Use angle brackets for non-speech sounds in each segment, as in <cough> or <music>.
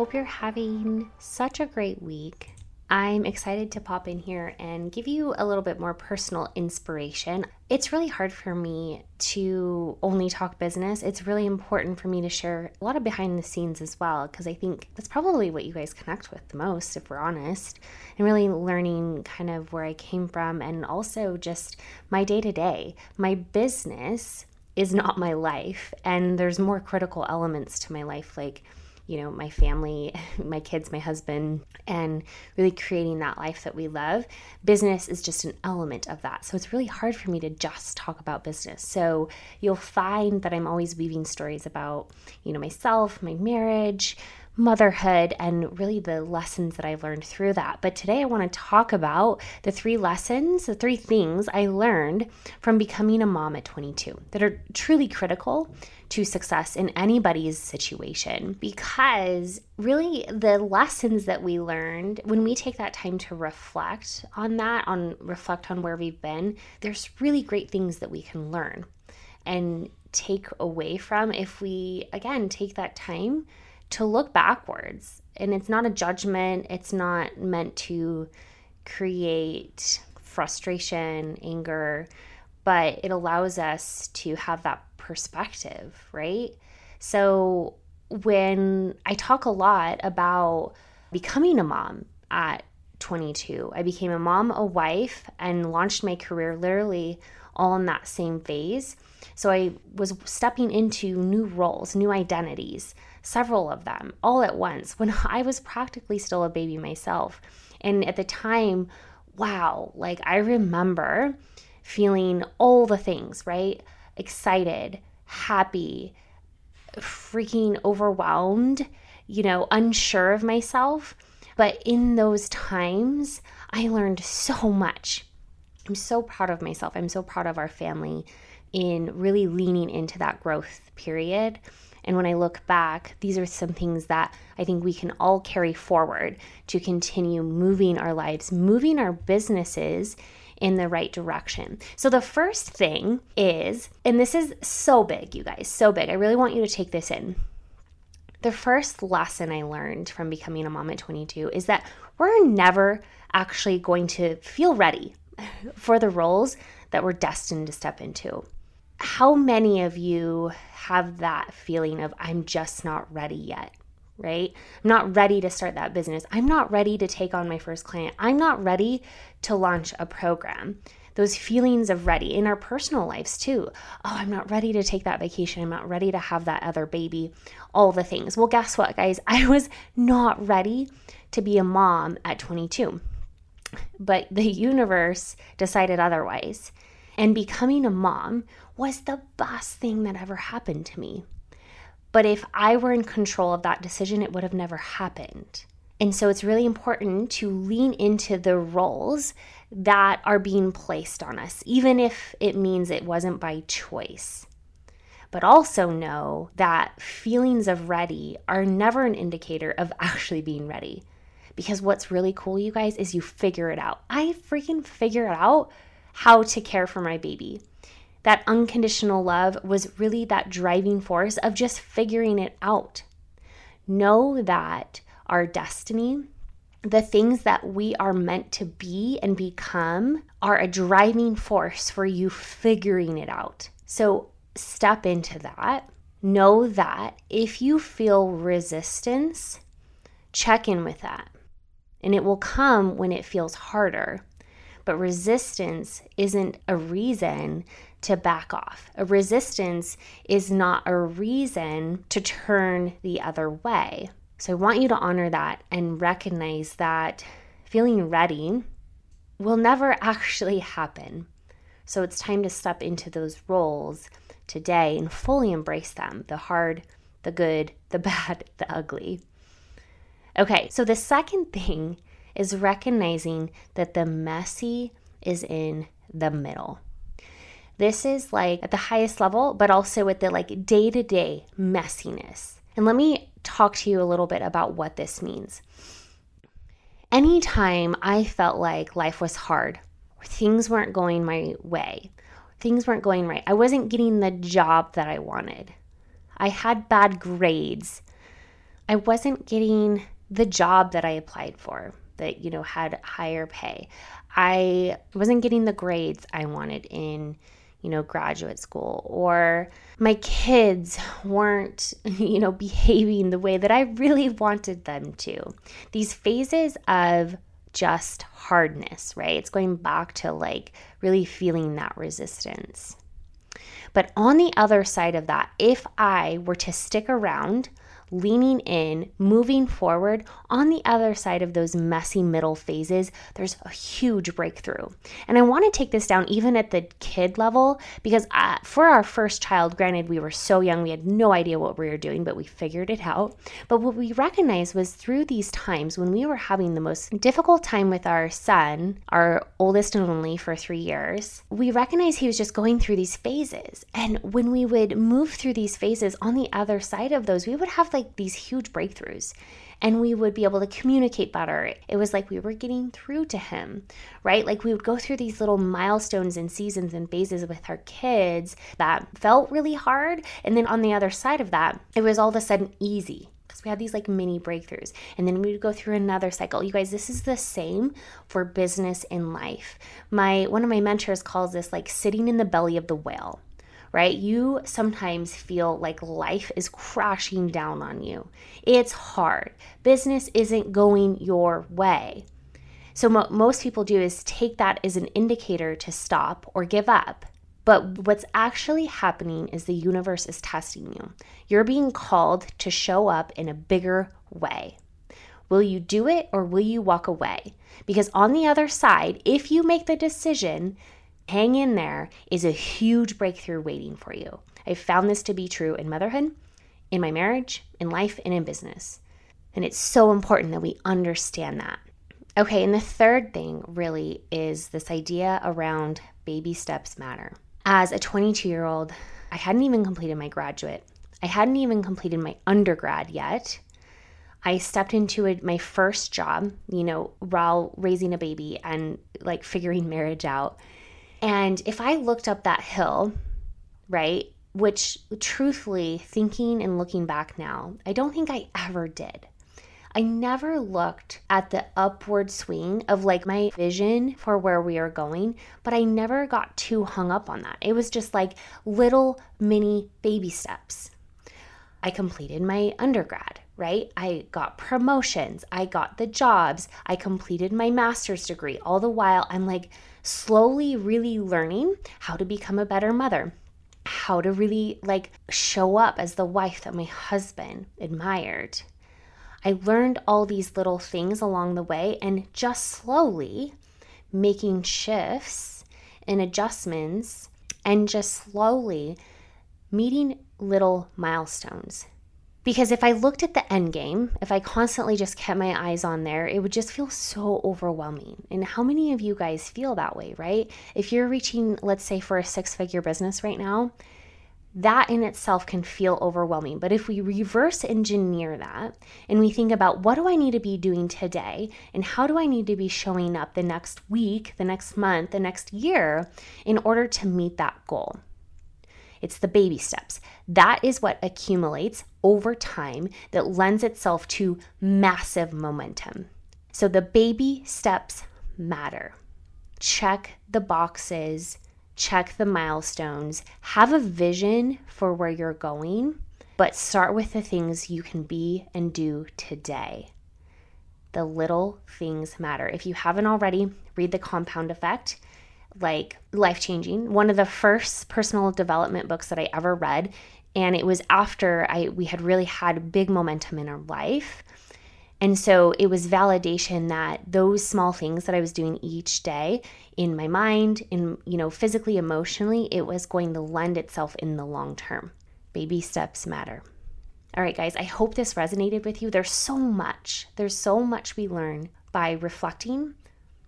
Hope you're having such a great week. I'm excited to pop in here and give you a little bit more personal inspiration. It's really hard for me to only talk business. It's really important for me to share a lot of behind the scenes as well, because I think that's probably what you guys connect with the most, if we're honest, and really learning kind of where I came from and also just my day to day. My business is not my life, and there's more critical elements to my life, like you know, my family, <laughs> my kids, my husband, and really creating that life that we love. Business is just an element of that. So it's really hard for me to just talk about business. So you'll find that I'm always weaving stories about, you know, myself, my marriage, motherhood and really the lessons that I learned through that. But today I want to talk about the three lessons, the three things I learned from becoming a mom at 22 that are truly critical to success in anybody's situation because really the lessons that we learned when we take that time to reflect on that on reflect on where we've been there's really great things that we can learn and take away from if we again take that time to look backwards and it's not a judgment it's not meant to create frustration anger but it allows us to have that perspective, right? So when I talk a lot about becoming a mom at 22, I became a mom, a wife, and launched my career literally all in that same phase. So I was stepping into new roles, new identities, several of them all at once when <laughs> I was practically still a baby myself. And at the time, wow, like I remember feeling all the things, right? excited, happy, freaking overwhelmed, you know, unsure of myself. But in those times, I learned so much. I'm so proud of myself. I'm so proud of our family in really leaning into that growth period. And when I look back, these are some things that I think we can all carry forward to continue moving our lives, moving our businesses in the right direction. So, the first thing is, and this is so big, you guys, so big. I really want you to take this in. The first lesson I learned from becoming a mom at 22 is that we're never actually going to feel ready for the roles that we're destined to step into. How many of you have that feeling of, I'm just not ready yet? right? I'm not ready to start that business. I'm not ready to take on my first client. I'm not ready to launch a program. Those feelings of ready in our personal lives too. Oh, I'm not ready to take that vacation. I'm not ready to have that other baby. All the things. Well, guess what, guys? <laughs> I was not ready to be a mom at 22. But the universe decided otherwise. And becoming a mom was the best thing that ever happened to me. But if I were in control of that decision, it would have never happened. And so it's really important to lean into the roles that are being placed on us, even if it means it wasn't by choice. But also know that feelings of ready are never an indicator of <laughs> actually being ready. Because what's really cool, you guys, is you figure it out. I freaking figure it out how to care for my baby that unconditional love was really that driving force of just figuring it out. Know that our destiny, the things that we are meant to be and become, are a driving force for you figuring it out. So step into that. Know that if you feel resistance, check in with that. And it will come when it feels harder. But resistance isn't a reason to back off. A resistance is not a reason to turn the other way. So I want you to honor that and recognize that feeling ready will never <laughs> actually happen. So it's time to step into those roles today and fully embrace them the hard, the good, the <laughs> bad, the ugly. Okay, so the second thing is recognizing that the messy is in the middle. This is like at the highest level, but also at the like day to day messiness. And let me talk to you a little bit about what this means. Anytime I felt like life was hard, things weren't going my way, things weren't going right, I wasn't getting the job that I wanted, I had bad grades, I wasn't getting the job that I applied for that, you know, had higher pay. I wasn't getting the grades I wanted in, you know, graduate school or my kids weren't, <laughs> you know, behaving the way that I really wanted them to. These phases of just hardness, right? It's going back to like really feeling that resistance. But on the other side of that, if I were to stick around leaning in, moving forward, on the other side of those messy middle phases, there's a huge breakthrough. And I want to take this down even at the kid level because uh, for our first child, granted, we were so young, we had no idea what we were doing, but we figured it out. But what we recognized was through these times when we were having the most difficult time with our son, our oldest and only for three years, we recognized he was just going through these phases. And when we would move through these phases on the other side of those, we would have like like these huge breakthroughs and we would be able to communicate better. It was like we were getting through to him, right? Like we would go through these little milestones and seasons and phases with our kids that felt really hard. And then on the other side of that, it was all of a sudden easy because we had these like mini breakthroughs. And then we would go through another cycle. You guys, this is the same for business in life. My one of my mentors calls this like sitting in the belly of the whale right? You sometimes feel like life is crashing down on you. It's hard. Business isn't going your way. So, what most people do is take that as an indicator to stop or give up. But what's actually happening is the universe is testing you. You're being called to show up in a bigger way. Will you do it or will you walk away? Because on the other side, if you make the decision hang in there is a huge breakthrough waiting for you. I found this to be true in motherhood, in my marriage, in life, and in business. And it's so important that we understand that. Okay, and the third thing really is this idea around baby steps matter. As a 22 year old, I hadn't even completed my graduate, I hadn't even completed my undergrad yet. I stepped into a, my first job, you know, while raising a baby and like figuring marriage out. And if I looked up that hill, right, which truthfully, thinking and looking back now, I don't think I ever did. I never looked at the upward swing of like my vision for where we are going, but I never got too hung up on that. It was just like little mini baby steps. I completed my undergrad, right? I got promotions, I got the jobs, I completed my master's degree. All the while, I'm like, slowly really learning how to become a better mother how to really like show up as the wife that my husband admired. I learned all these little things along the way and just slowly making shifts and adjustments and just slowly meeting little milestones because if I looked at the end game, if I constantly just kept my eyes on there, it would just feel so overwhelming. And how many of you guys feel that way, right? If you're reaching, let's say, for a six figure business right now, that in itself can feel overwhelming. But if we reverse engineer that and we think about what do I need to be doing today and how do I need to be showing up the next week, the next month, the next year in order to meet that goal. It's the baby steps. That is what accumulates over time that lends itself to massive momentum. So the baby steps matter. Check the boxes, check the milestones, have a vision for where you're going, but start with the things you can be and do today. The little things matter. If you haven't already, read The Compound Effect like life changing. One of the first personal development books that I ever read, and it was after I we had really had big momentum in our life. And so it was validation that those small things that I was doing each day in my mind, in you know, physically, emotionally, it was going to lend itself in the long term. Baby steps matter. All right, guys, I hope this resonated with you. There's so much, there's so much we learn by reflecting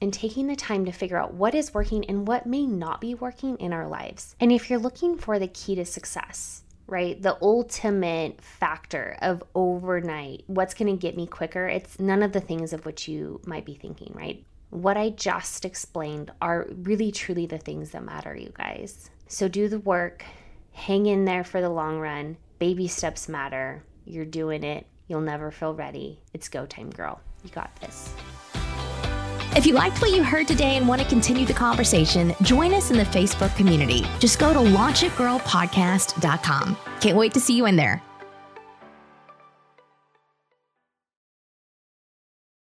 and taking the time to figure out what is working and what may not be working in our lives. And if you're looking for the key to success, right? The ultimate factor of overnight, what's going to get me quicker? It's none of the things of which you might be thinking, right? What I just explained are really truly the things that matter, you guys. So do the work, hang in there for the long run. Baby steps matter. You're doing it. You'll never feel ready. It's go time, girl. You got this. If you liked what you heard today and want to continue the conversation, join us in the Facebook community. Just go to launchitgirlpodcast.com. Can't wait to see you in there.